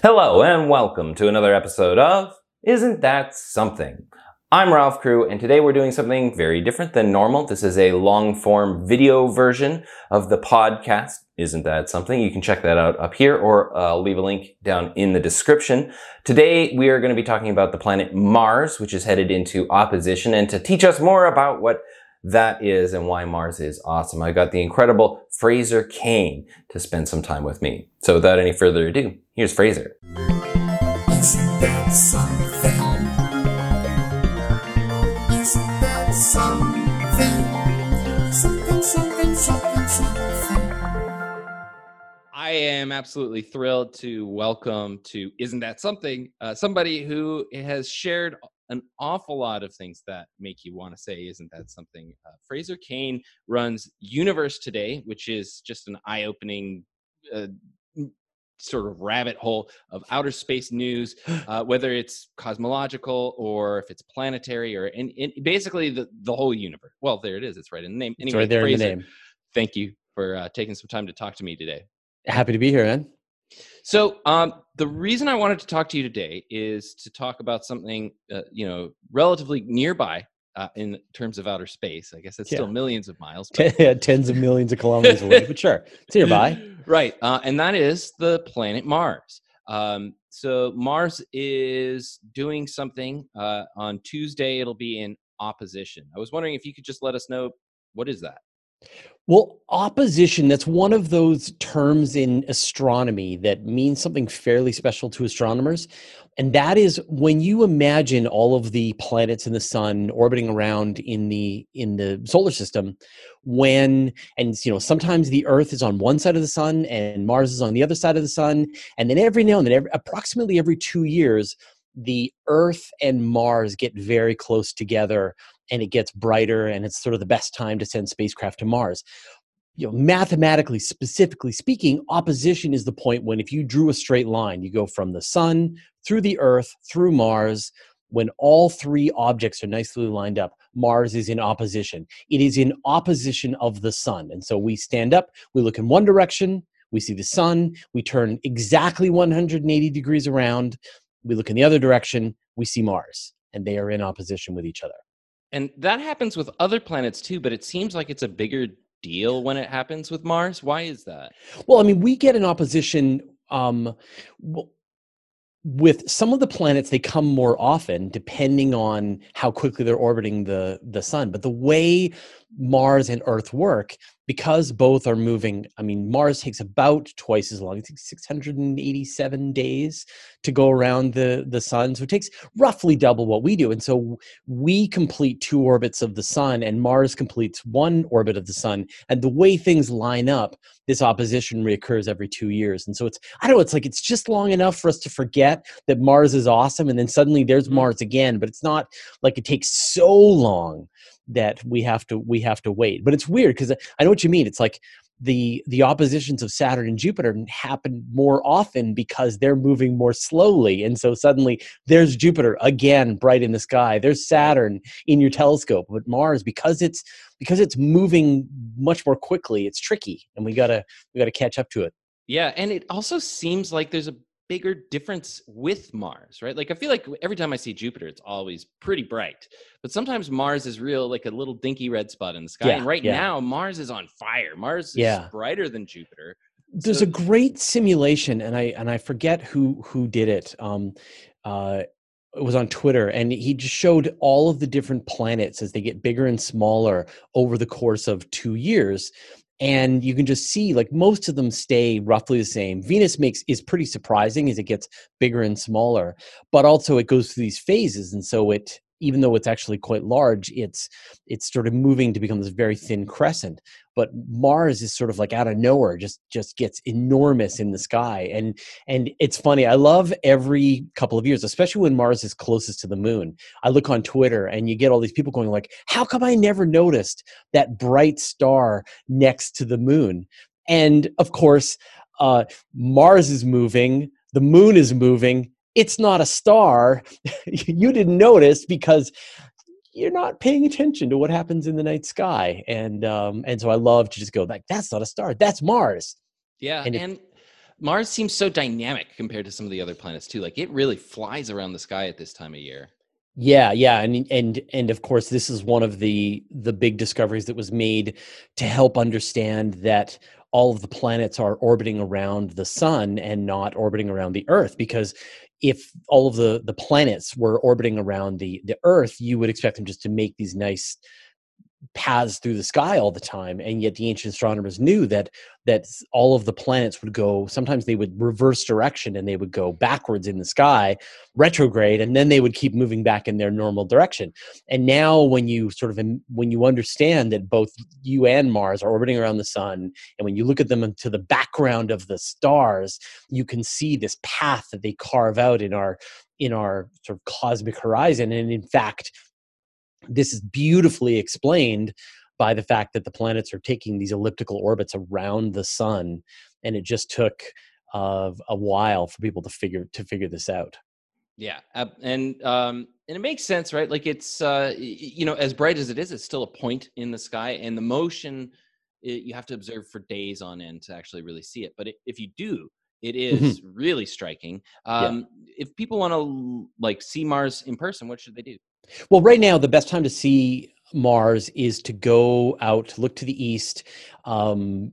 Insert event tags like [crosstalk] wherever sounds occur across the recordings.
Hello, and welcome to another episode of Isn't That Something? I'm Ralph Crew, and today we're doing something very different than normal. This is a long form video version of the podcast. Isn't that something? You can check that out up here, or uh, I'll leave a link down in the description. Today we are going to be talking about the planet Mars, which is headed into opposition, and to teach us more about what that is and why Mars is awesome. I got the incredible Fraser Cain to spend some time with me. So without any further ado, here's Fraser. Isn't that something? Isn't that something? Something, something, something, something. I am absolutely thrilled to welcome to Isn't That Something? Uh, somebody who has shared an awful lot of things that make you want to say, Isn't That Something? Uh, Fraser Cain runs Universe Today, which is just an eye opening uh, sort of rabbit hole of outer space news, [gasps] uh, whether it's cosmological or if it's planetary or in, in basically the, the whole universe. Well, there it is. It's right in the name. It's right there in the name. Thank you for uh, taking some time to talk to me today. Happy to be here, man. So, um, the reason I wanted to talk to you today is to talk about something, uh, you know, relatively nearby uh, in terms of outer space. I guess it's still millions of miles. tens of millions of kilometers away, but sure, it's nearby. [laughs] right, uh, and that is the planet Mars. Um, so Mars is doing something uh, on Tuesday. It'll be in opposition. I was wondering if you could just let us know what is that. Well, opposition, that's one of those terms in astronomy that means something fairly special to astronomers. And that is when you imagine all of the planets in the sun orbiting around in the in the solar system, when and you know, sometimes the Earth is on one side of the sun and Mars is on the other side of the sun. And then every now and then, every, approximately every two years, the Earth and Mars get very close together and it gets brighter and it's sort of the best time to send spacecraft to Mars. You know, mathematically, specifically speaking, opposition is the point when if you drew a straight line, you go from the sun through the Earth through Mars. When all three objects are nicely lined up, Mars is in opposition. It is in opposition of the sun. And so we stand up, we look in one direction, we see the sun, we turn exactly 180 degrees around, we look in the other direction, we see Mars, and they are in opposition with each other. And that happens with other planets too, but it seems like it's a bigger deal when it happens with Mars. Why is that? Well, I mean, we get an opposition um, with some of the planets. They come more often, depending on how quickly they're orbiting the the sun. But the way Mars and Earth work, because both are moving. I mean, Mars takes about twice as long. I think 687 days to go around the the sun. So it takes roughly double what we do. And so we complete two orbits of the sun, and Mars completes one orbit of the sun. And the way things line up, this opposition reoccurs every two years. And so it's, I don't know, it's like it's just long enough for us to forget that Mars is awesome. And then suddenly there's Mhm. Mars again, but it's not like it takes so long that we have to we have to wait. But it's weird because i know what you mean. It's like the the oppositions of saturn and jupiter happen more often because they're moving more slowly. And so suddenly there's jupiter again bright in the sky. There's saturn in your telescope but mars because it's because it's moving much more quickly. It's tricky and we gotta we gotta catch up to it. Yeah, and it also seems like there's a bigger difference with Mars, right? Like I feel like every time I see Jupiter, it's always pretty bright, but sometimes Mars is real, like a little dinky red spot in the sky. Yeah, and right yeah. now, Mars is on fire. Mars is Yeah. brighter than Jupiter. there's So- a great simulation and i and i forget who who did it um uh it was on twitter and he just showed all of the different planets as they get bigger and smaller over the course of two years and you can just see like most of them stay roughly the same. Venus makes is pretty surprising as it gets bigger and smaller but also it goes through these phases and so it even though it's actually quite large it's it's sort of moving to become this very thin crescent. But mars is sort of like out of nowhere just just gets enormous in the sky. And and it's funny i love every couple of years especially when mars is closest to the moon. I look on twitter and you get all these people going like how come i never noticed that bright star next to the moon? And of course uh, mars is moving the moon is moving it's not a star [laughs] you didn't notice because you're not paying attention to what happens in the night sky and um and so i love to just go like that's not a star that's mars Yeah, And and, Mars seems so dynamic compared to some of the other planets too. Like it really flies around the sky at this time of year. Yeah, yeah, and and and of course, this is one of the the big discoveries that was made to help understand that all of the planets are orbiting around the sun and not orbiting around the Earth. Because if all of the the planets were orbiting around the the Earth, you would expect them just to make these nice paths through the sky all the time and yet the ancient astronomers knew that that all of the planets would go sometimes they would reverse direction and they would go backwards in the sky retrograde and then they would keep moving back in their normal direction. And now when you sort of when you understand that both you and mars are orbiting around the sun and when you look at them into the background of the stars you can see this path that they carve out in our in our sort of cosmic horizon. And in fact this is beautifully explained by the fact that the planets are taking these elliptical orbits around the sun and it just took uh, a while for people to figure to figure this out Yeah, and um, and it makes sense, right? Like it's uh, you know as bright as it is, it's still a point in the sky, and the motion it, you have to observe for days on end to actually really see it. But i if you do, it is really striking. Um, If people want to like see Mars in person, what should they do? Well right now the best time to see mars is to go out look to the east um,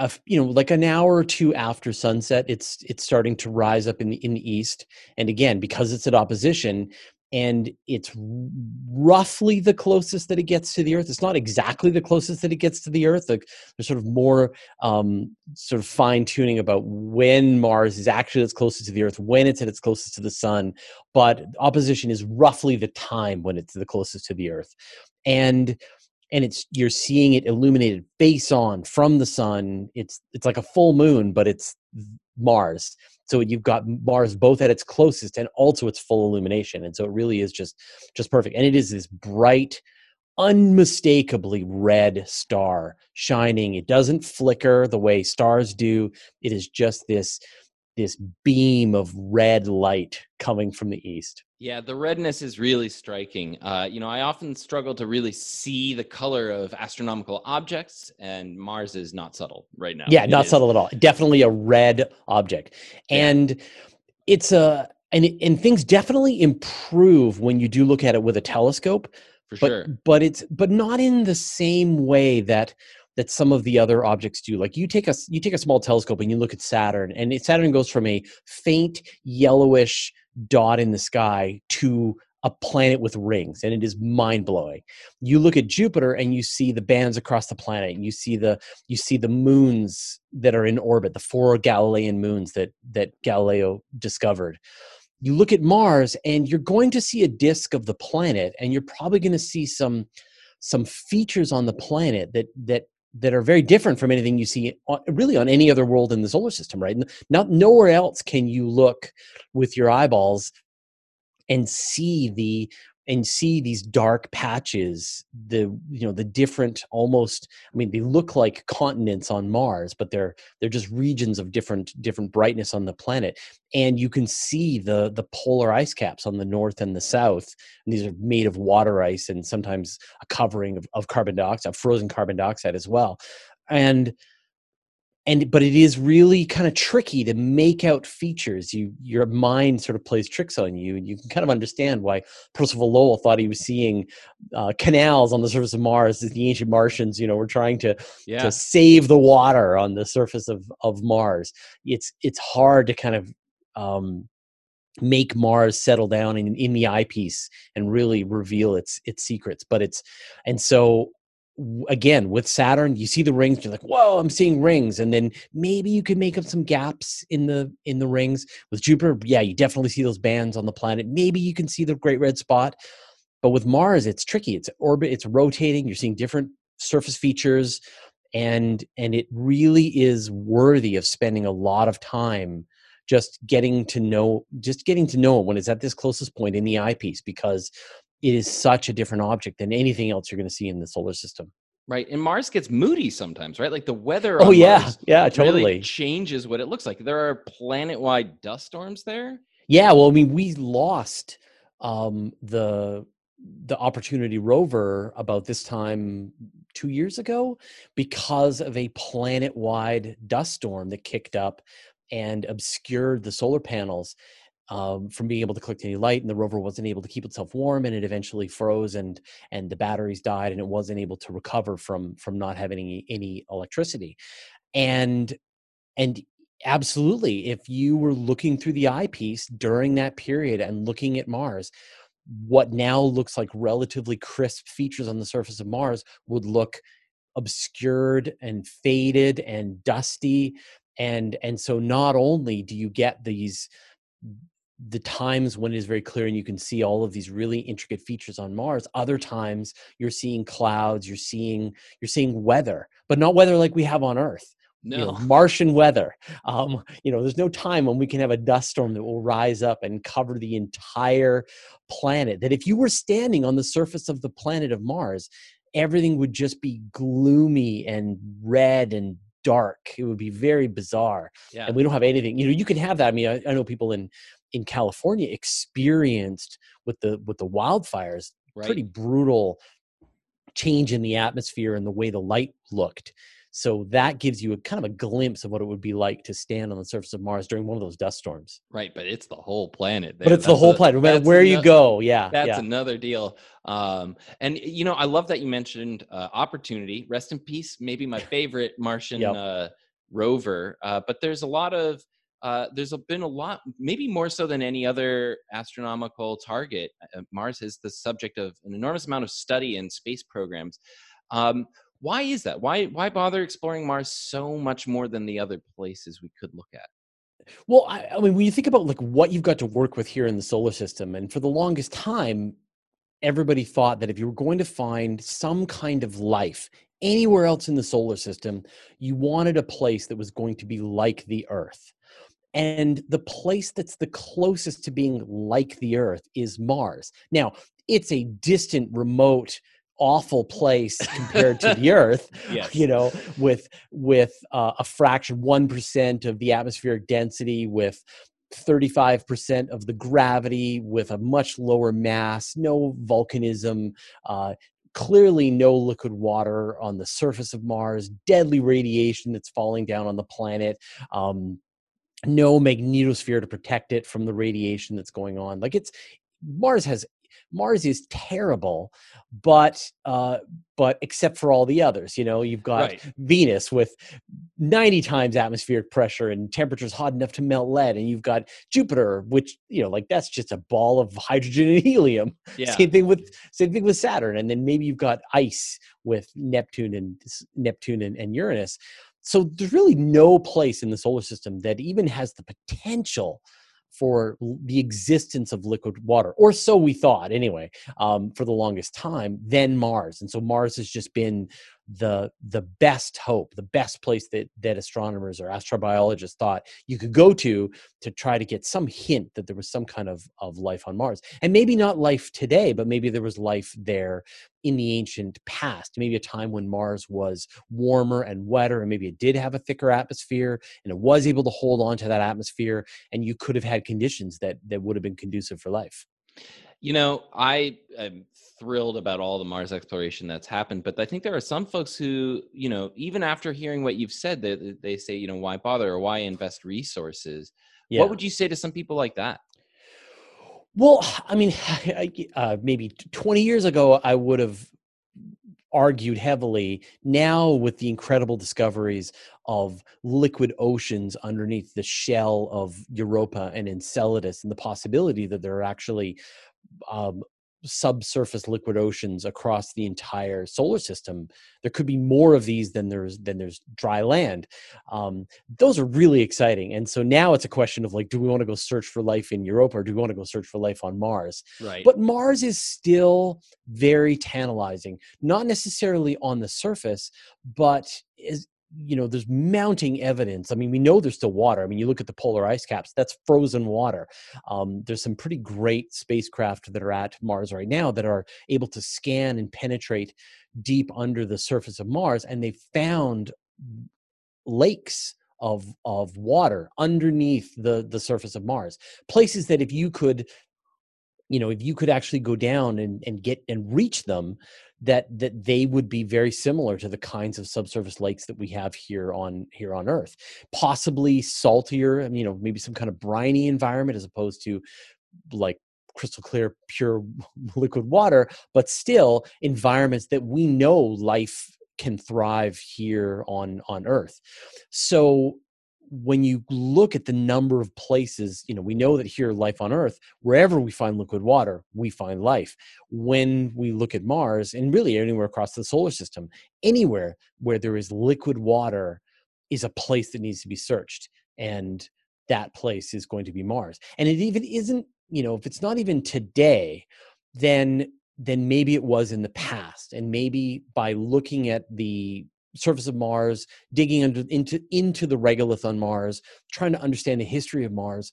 a you know like an hour or two after sunset it's it's starting to rise up in the in the east. And again because it's at opposition and it's roughly the closest that it gets to the earth. It's not exactly the closest that it gets to the earth. Like there's sort of more um, sort of fine tuning about when mars is actually its closest to the earth when it's at its closest to the sun but opposition is roughly the time when it's the closest to the earth. And and it's you're seeing it illuminated face on from the sun. It's it's like a full moon but it's mars so you've got mars both at its closest and also its full illumination. And so it really is just just perfect. And it is this bright unmistakably red star shining. It doesn't flicker the way stars do. It is just this this beam of red light coming from the east Yeah, the redness is really striking. Uh, you know, I often struggle to really see the color of astronomical objects, and Mars is not subtle right now. yeah It not is- subtle at all definitely a red object and it's a and it- and things definitely improve when you do look at it with a telescope for but sure. but it's but not in the same way that that some of the other objects do. Like you take a you take a small telescope and you look at saturn and saturn goes from a faint yellowish dot in the sky to a planet with rings and it is mind-blowing. You look at jupiter and you see the bands across the planet and you see the you see the moons that are in orbit the four galilean moons that that galileo discovered. You look at mars and you're going to see a disk of the planet and you're probably going to see some some features on the planet that that that are very different from anything you see on, really on any other world in the solar system right? Not nowhere else can you look with your eyeballs and see the and see these dark patches the you know the different almost i mean they look like continents on mars but they're they're just regions of different different brightness on the planet. And you can see the the polar ice caps on the north and the south. And these are made of water ice and sometimes a covering of, of carbon dioxide frozen carbon dioxide as well. And and but it is really kind of tricky to make out features you your mind sort of plays tricks on you and you can kind of understand why percival lowell thought he was seeing uh, canals on the surface of mars as the ancient martians you know were trying to Yeah. to save the water on the surface of of mars it's it's hard to kind of um make mars settle down in, in the eyepiece and really reveal its its secrets but it's and so again with saturn you see the rings you're like whoa i'm seeing rings and then maybe you can make up some gaps in the in the rings. With jupiter yeah you definitely see those bands on the planet. Maybe you can see the great red spot but with mars it's tricky. It's orbit it's rotating you're seeing different surface features and and it really is worthy of spending a lot of time just getting to know just getting to know it when it's at this closest point in the eyepiece because it is such a different object than anything else you're going to see in the solar system Right. And Mars gets moody sometimes, right? Like the weather. oh yeah Mars yeah really totally changes what it looks like. There are planet-wide dust storms there. Yeah, well, I mean, we lost um, the the Opportunity rover about this time two years ago because of a planet-wide dust storm that kicked up, and obscured the solar panels um, from being able to collect any light, and the rover wasn't able to keep itself warm, and it eventually froze, and and the batteries died, and it wasn't able to recover from from not having any, any electricity, and and absolutely, if you were looking through the eyepiece during that period and looking at Mars, what now looks like relatively crisp features on the surface of Mars would look obscured and faded and dusty. And and so not only do you get these the times when it is very clear and you can see all of these really intricate features on Mars. Other times you're seeing clouds, you're seeing you're seeing weather, but not weather like we have on Earth. No. You know, [laughs] Martian weather. Um, you know, there's no time when we can have a dust storm that will rise up and cover the entire planet. That if you were standing on the surface of the planet of Mars, everything would just be gloomy and red and dark. It would be very bizarre yeah. and we don't have anything you know you can have that i mean i, I know people in in california experienced with the with the wildfires right. pretty brutal change in the atmosphere and the way the light looked so that gives you a kind of a glimpse of what it would be like to stand on the surface of mars during one of those dust storms right, but it's the whole planet. but there. it's the whole a- planet no matter that's where you go yeah That's yeah another deal. Um, and you know, I love that you mentioned uh, opportunity. Rest in peace. Maybe my favorite Martian Yep. uh, rover. Uh, but there's a lot of uh, there's been a lot, maybe more so than any other astronomical target. Uh, Mars is the subject of an enormous amount of study in space programs. Um, why is that? Why why bother exploring Mars so much more than the other places we could look at? Well, I, I mean, when you think about like what you've got to work with here in the solar system, and for the longest time, everybody thought that if you were going to find some kind of life anywhere else in the solar system, you wanted a place that was going to be like the Earth. And the place that's the closest to being like the Earth is Mars. Now, it's a distant, remote, awful place compared to the [laughs] Earth [laughs] Yes. you know with with uh, a fraction 1% of the atmospheric density with 35% of the gravity with a much lower mass no volcanism uh, clearly no liquid water on the surface of mars deadly radiation that's falling down on the planet um, no magnetosphere to protect it from the radiation that's going on like it's mars has mars is terrible but uh but except for all the others you know you've got Right. venus with 90 times atmospheric pressure and temperatures hot enough to melt lead and you've got jupiter which you know like that's just a ball of hydrogen and helium [laughs] Yeah. same thing with same thing with saturn and then maybe you've got ice with neptune and neptune and, and uranus so there's really no place in the solar system that even has the potential for the existence of liquid water or so we thought anyway um, for the longest time than mars. And so mars has just been the the best hope the best place that that astronomers or astrobiologists thought you could go to to try to get some hint that there was some kind of of life on mars. And maybe not life today but maybe there was life there in the ancient past. Maybe a time when mars was warmer and wetter and maybe it did have a thicker atmosphere and it was able to hold on to that atmosphere and you could have had conditions that that would have been conducive for life You know, I am thrilled about all the Mars exploration that's happened, but I think there are some folks who, you know, even after hearing what you've said, they, they say, you know, why bother or why invest resources? yeah What would you say to some people like that? Well, I mean, [laughs] uh, maybe 20 years ago, I would have argued heavily. Now, with the incredible discoveries of liquid oceans underneath the shell of Europa and Enceladus, and the possibility that there are actually um, subsurface liquid oceans across the entire solar system, there could be more of these than there's than there's dry land. Um, those are really exciting. And so now it's a question of like, do we want to go search for life in Europa or do we want to go search for life on Mars? Right. But Mars is still very tantalizing, not necessarily on the surface, but is you know there's mounting evidence. I mean we know there's still water. I mean you look at the polar ice caps that's frozen water. Um, there's some pretty great spacecraft that are at mars right now that are able to scan and penetrate deep under the surface of mars and they found lakes of of water underneath the the surface of mars. Places that if you could you know if you could actually go down and, and get and reach them that that they would be very similar to the kinds of subsurface lakes that we have here on here on earth. Possibly saltier um, you know maybe some kind of briny environment as opposed to like crystal clear pure [laughs] liquid water but still environments that we know life can thrive here on on earth. So when you look at the number of places you know we know that here life on earth wherever we find liquid water we find life. When we look at mars and really anywhere across the solar system anywhere where there is liquid water is a place that needs to be searched and that place is going to be mars. And it even isn't you know if it's not even today then then maybe it was in the past and maybe by looking at the surface of mars digging under into into the regolith on mars trying to understand the history of mars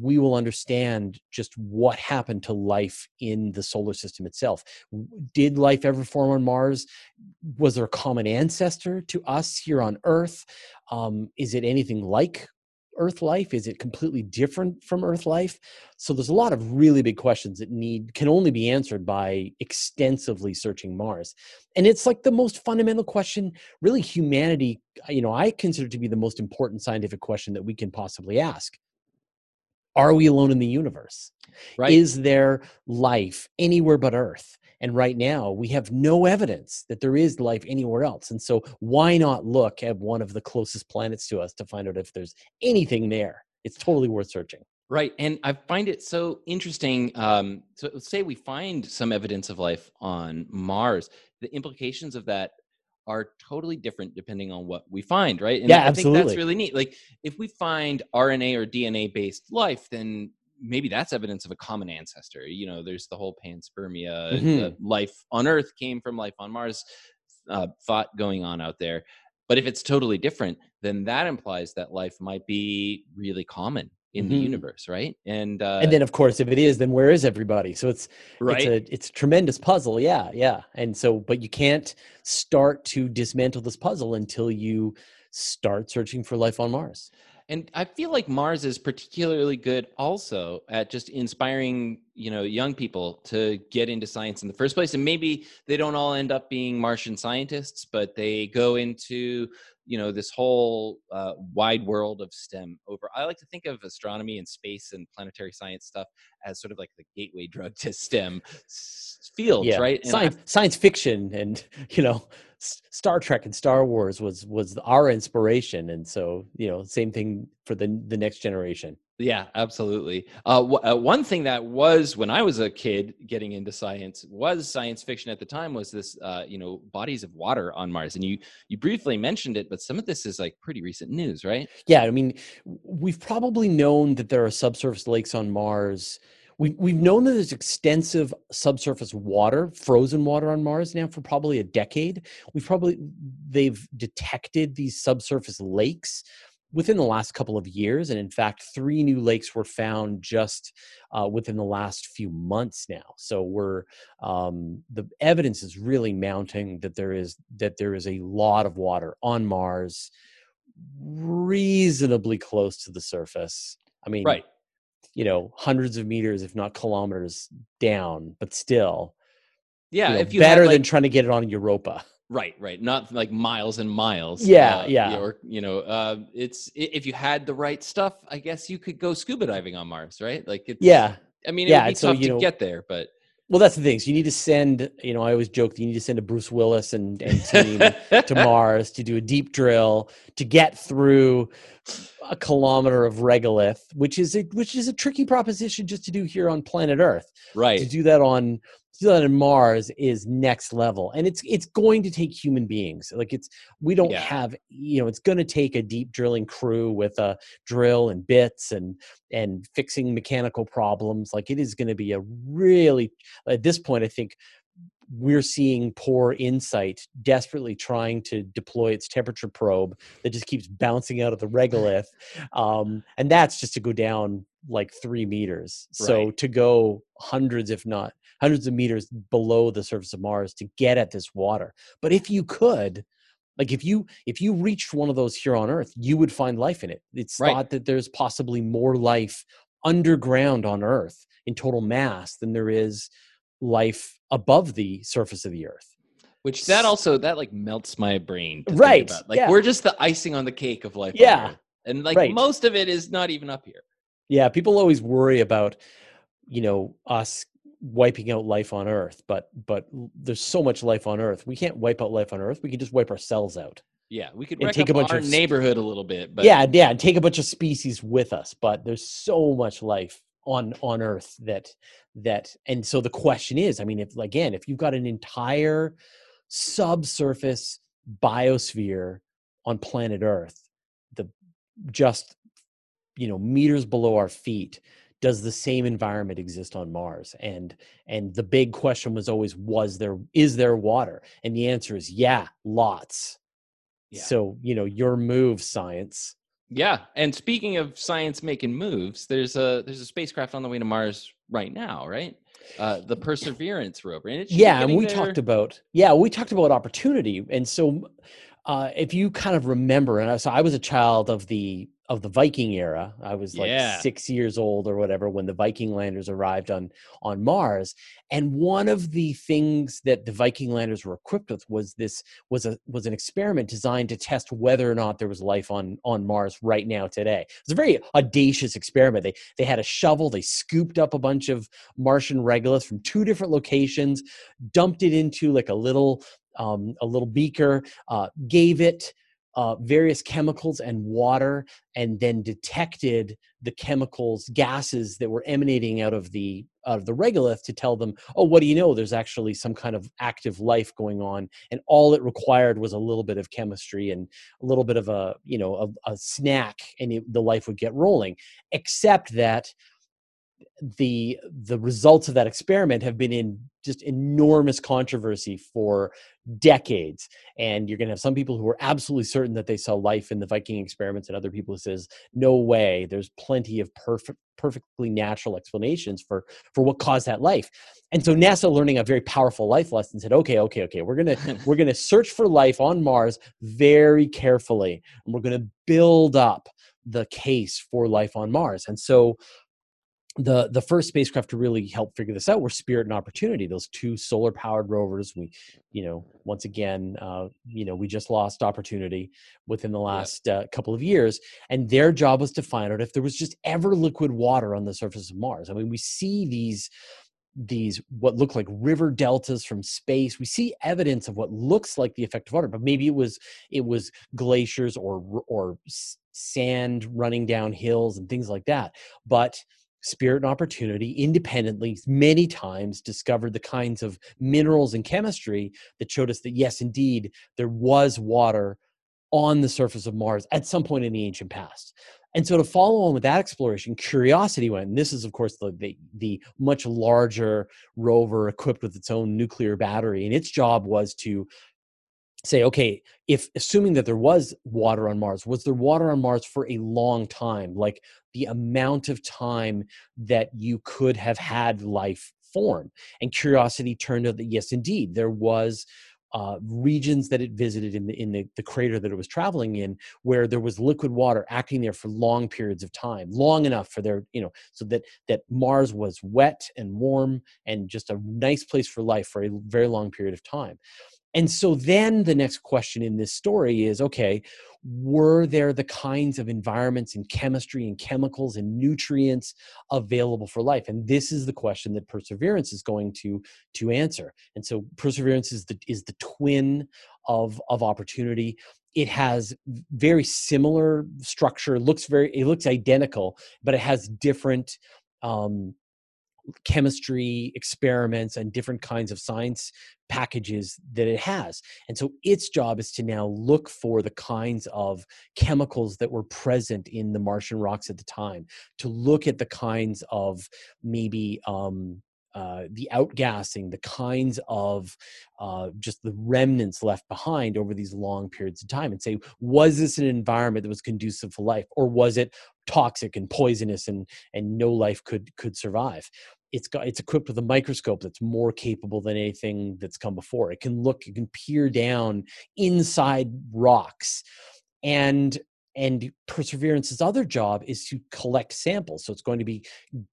we will understand just what happened to life in the solar system itself. Did life ever form on mars? Was there a common ancestor to us here on earth? Um, is it anything like earth life? Is it completely different from earth life? So there's a lot of really big questions that need can only be answered by extensively searching mars. And it's like the most fundamental question really humanity you know i consider to be the most important scientific question that we can possibly ask are we alone in the universe Right. is there life anywhere but earth and right now we have no evidence that there is life anywhere else and so why not look at one of the closest planets to us to find out if there's anything there it's totally worth searching Right. And I find it so interesting. Um, so say we find some evidence of life on Mars. The implications of that are totally different depending on what we find, right? And Yeah, I think that's really neat. Like if we find RNA or DNA based life, then maybe that's evidence of a common ancestor. You know, there's the whole panspermia, Mhm. life on Earth came from life on Mars uh, thought going on out there. But if it's totally different, then that implies that life might be really common in the Mhm. universe, right? And uh, and then of course if it is then where is everybody so it's right, it's a it's a tremendous puzzle yeah yeah and so but you can't start to dismantle this puzzle until you start searching for life on mars and I feel like Mars is particularly good also at just inspiring, you know, young people to get into science in the first place. And maybe they don't all end up being Martian scientists, but they go into, you know, this whole uh, wide world of STEM. Over, I like to think of astronomy and space and planetary science stuff as sort of like the gateway drug to STEM s- fields, yeah right? And science science fiction and [laughs] you know star trek and star wars was was our inspiration and so you know same thing for the the next generation Yeah, absolutely. Uh, w- uh, one thing that was when I was a kid getting into science was science fiction at the time was this, uh, you know, bodies of water on Mars, and you you briefly mentioned it, but some of this is like pretty recent news, right? Yeah, I mean, we've probably known that there are subsurface lakes on Mars. We've, we've known that there's extensive subsurface water, frozen water on Mars now for probably a decade. We've probably, they've detected these subsurface lakes within the last couple of years. And in fact, three new lakes were found just uh, within the last few months now. So we're, um, the evidence is really mounting that there is, that there is a lot of water on Mars reasonably close to the surface. I mean, Right. you know, hundreds of meters, if not kilometers down, but still, Yeah. you know, if you better had, like, than trying to get it on Europa. Right, right, not like miles and miles. Yeah, uh, yeah. Or you know, uh, it's if you had the right stuff, I guess you could go scuba diving on Mars, right? Like it's Yeah. I mean, Yeah, it would be and so, tough you to know, get there, but Well, that's the thing. So you need to send, you know, I always joke that you need to send a Bruce Willis and, and team to [laughs] Mars to do a deep drill to get through a kilometer of regolith, which is a, which is a tricky proposition just to do here on planet Earth. Right. To do that on to do that on Mars is next level, and it's it's going to take human beings. Like it's we don't Yeah. have you know it's going to take a deep drilling crew with a drill and bits and and fixing mechanical problems. Like it is going to be a really at this point I think we're seeing poor InSight desperately trying to deploy its temperature probe that just keeps bouncing out of the regolith um, and that's just to go down like three meters so to go hundreds if not hundreds of meters below the surface of mars to get at this water but if you could like if you if you reached one of those here on earth you would find life in it it's Right. thought that there's possibly more life underground on earth in total mass than there is life above the surface of the earth Which that also that like melts my brain. to think Right, about. Like yeah. we're just the icing on the cake of life. Yeah. And like right. most of it is not even up here. Yeah, people always worry about, you know, us wiping out life on Earth, but but there's so much life on Earth. We can't wipe out life on Earth. We can just wipe ourselves out. Yeah, we could take a bunch our of neighborhood a little bit, but yeah, yeah, and take a bunch of species with us, but there's so much life on on Earth that that and so the question is, I mean, if again, if you've got an entire subsurface biosphere on planet Earth, the just you know meters below our feet does the same environment exist on mars? And and the big question was always was there is there water? And the answer is yeah lots. Yeah. so you know your move science. Yeah, and speaking of science making moves, there's a there's a spacecraft on the way to Mars right now, right? Uh, the Perseverance rover, and it yeah and we there- talked about yeah we talked about opportunity. And so uh, if you kind of remember and I, so i was a child of the of the viking era i was like Yeah. six years old or whatever when the viking landers arrived on on mars and one of the things that the viking landers were equipped with was this was a was an experiment designed to test whether or not there was life on on mars right now today it's a very audacious experiment they they had a shovel they scooped up a bunch of martian regolith from two different locations dumped it into like a little um, a little beaker uh, gave it uh, various chemicals and water and then detected the chemicals gases that were emanating out of the out of the regolith to tell them oh what do you know? There's actually some kind of active life going on. And all it required was a little bit of chemistry and a little bit of a you know a, a snack and it, the life would get rolling. Except that the the results of that experiment have been in just enormous controversy for decades and you're going to have some people who are absolutely certain that they saw life in the viking experiments and other people who says no way there's plenty of perfect perfectly natural explanations for for what caused that life. And so nasa learning a very powerful life lesson said okay okay okay we're going [laughs] to we're going to search for life on mars very carefully and we're going to build up the case for life on mars. And so the the first spacecraft to really help figure this out were Spirit and Opportunity, those two solar powered rovers. We, you know, once again, uh, you know, we just lost Opportunity within the last uh, couple of years, and their job was to find out if there was just ever liquid water on the surface of Mars. I mean, we see these these what look like river deltas from space we see evidence of what looks like the effect of water but maybe it was it was glaciers or or sand running down hills and things like that but Spirit and Opportunity independently many times discovered the kinds of minerals and chemistry that showed us that yes, indeed, there was water on the surface of Mars at some point in the ancient past. And so to follow on with that exploration, Curiosity went, and this is of course the, the the much larger rover equipped with its own nuclear battery, and its job was to say, okay, if assuming that there was water on Mars, was there water on Mars for a long time? Like the amount of time that you could have had life form. And Curiosity turned out that yes, indeed, there was uh, regions that it visited in the in the, the crater that it was traveling in, where there was liquid water acting there for long periods of time, long enough for their you know, so that that Mars was wet and warm and just a nice place for life for a very long period of time. And so then the next question in this story is okay, were there the kinds of environments and chemistry and chemicals and nutrients available for life? And this is the question that Perseverance is going to to answer. And so Perseverance is the is the twin of of opportunity. It has very similar structure, looks very it looks identical, but it has different um chemistry experiments and different kinds of science packages that it has. And so its job is to now look for the kinds of chemicals that were present in the Martian rocks at the time, to look at the kinds of maybe um, uh, the outgassing, the kinds of uh, just the remnants left behind over these long periods of time, and say, was this an environment that was conducive for life, or was it toxic and poisonous, and and no life could could survive? It's got it's equipped with a microscope that's more capable than anything that's come before. It can look, it can peer down inside rocks, and and perseverance's other job is to collect samples so it's going to be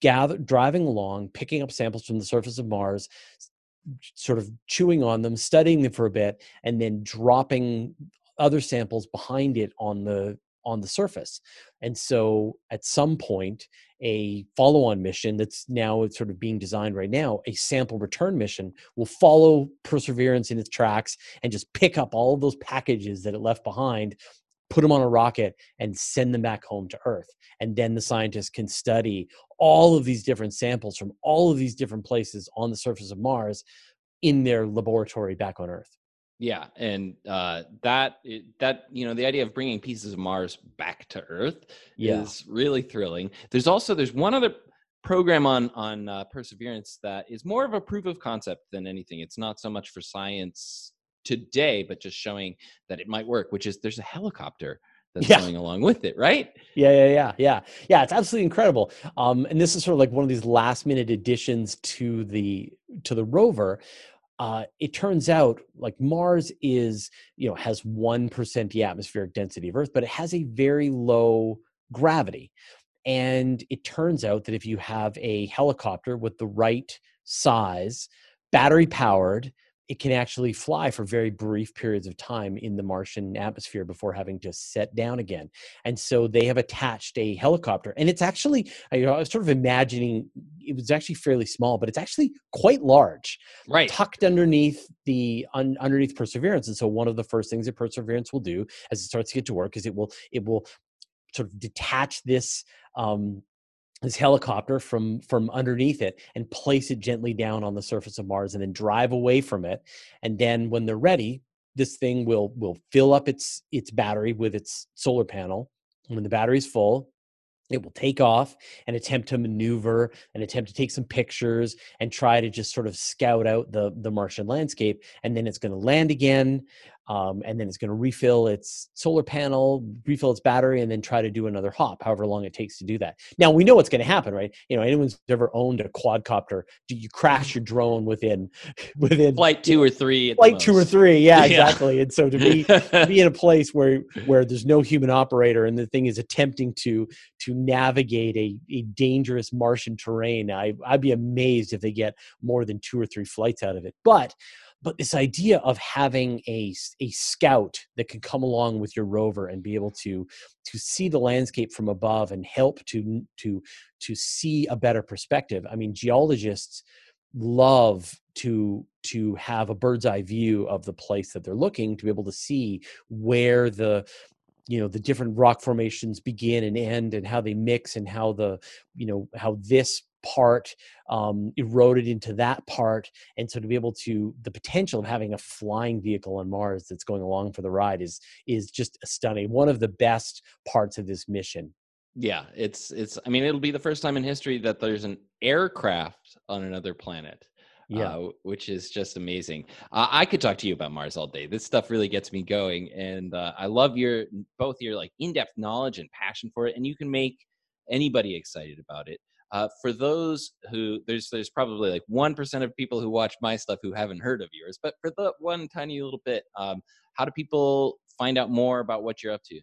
gather driving along picking up samples from the surface of mars sort of chewing on them, studying them for a bit, and then dropping other samples behind it on the on the surface. And so at some point, a follow-on mission that's now sort of being designed right now, a sample return mission will follow Perseverance in its tracks and just pick up all of those packages that it left behind, put them on a rocket and send them back home to Earth. And then the scientists can study all of these different samples from all of these different places on the surface of Mars in their laboratory back on Earth. Yeah, and uh, that that you know the idea of bringing pieces of Mars back to Earth Yeah. is really thrilling. There's also there's one other program on on uh, Perseverance that is more of a proof of concept than anything. It's not so much for science today, but just showing that it might work. Which is there's a helicopter that's Yeah. going along with it, right? Yeah, yeah, yeah, yeah, yeah. It's absolutely incredible. Um, and this is sort of like one of these last minute additions to the to the rover. Uh, it turns out like Mars is you know has one percent the atmospheric density of Earth, but it has a very low gravity. And it turns out that if you have a helicopter with the right size, battery powered, it can actually fly for very brief periods of time in the Martian atmosphere before having to set down again. And so they have attached a helicopter, and it's actually I, I was sort of imagining it was actually fairly small, but it's actually quite large, Right. tucked underneath the un, underneath Perseverance. And so one of the first things that Perseverance will do as it starts to get to work is it will it will sort of detach this um, this helicopter from from underneath it and place it gently down on the surface of Mars and then drive away from it. And then when they're ready, this thing will will fill up its its battery with its solar panel. And when the battery's full, it will take off and attempt to maneuver and attempt to take some pictures and try to just sort of scout out the the Martian landscape. And then it's going to land again, um, and then it's going to refill its solar panel, refill its battery, and then try to do another hop, however long it takes to do that. Now we know what's going to happen, right? You know, anyone's ever owned a quadcopter, do you crash your drone within [laughs] within Flight two or three. flight two or three? Yeah, Yeah. exactly. And so to be to be in a [laughs] place where where there's no human operator and the thing is attempting to to navigate a, a dangerous Martian terrain, I I'd be amazed if they get more than two or three flights out of it. But but this idea of having a, a scout that can come along with your rover and be able to to see the landscape from above and help to to to see a better perspective. I mean, geologists love to to have a bird's eye view of the place that they're looking to be able to see where the you know the different rock formations begin and end and how they mix and how the you know how this part um, eroded into that part and so to be able to the potential of having a flying vehicle on mars that's going along for the ride is is just a stunning one of the best parts of this mission Yeah, it's it's. I mean, it'll be the first time in history that there's an aircraft on another planet. yeah uh, which is just amazing. Uh, I could talk to you about Mars all day. This stuff really gets me going, and uh, I love your both your like in-depth knowledge and passion for it, and you can make anybody excited about it. Uh, for those who there's there's probably like one percent of people who watch my stuff who haven't heard of yours, but for the one tiny little bit, um, how do people find out more about what you're up to?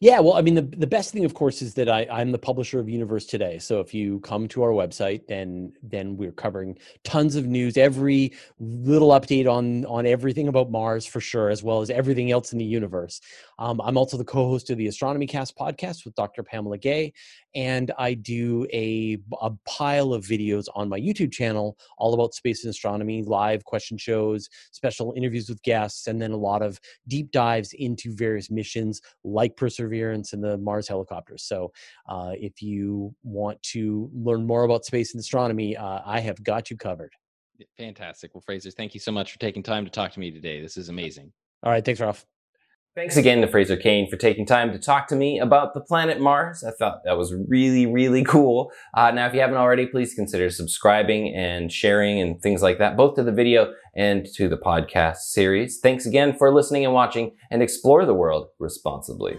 Yeah, well, I mean, the, the best thing, of course, is that I, I'm the publisher of Universe Today. So if you come to our website, then then we're covering tons of news, every little update on on everything about Mars for sure, as well as everything else in the universe. Um, I'm also the co-host of the Astronomy Cast podcast with Dr. Pamela Gay, and I do a, a pile of videos on my YouTube channel all about space and astronomy, live question shows, special interviews with guests, and then a lot of deep dives into various missions like Perseverance and the Mars helicopters. So, uh, if you want to learn more about space and astronomy, uh, I have got you covered. Fantastic. Well, Fraser, thank you so much for taking time to talk to me today. This is amazing. All right, thanks, Ralph. Thanks again to Fraser Cain for taking time to talk to me about the planet Mars. I thought that was really, really cool. Uh, now, if you haven't already, please consider subscribing and sharing and things like that, both to the video and to the podcast series. Thanks again for listening and watching, and explore the world responsibly.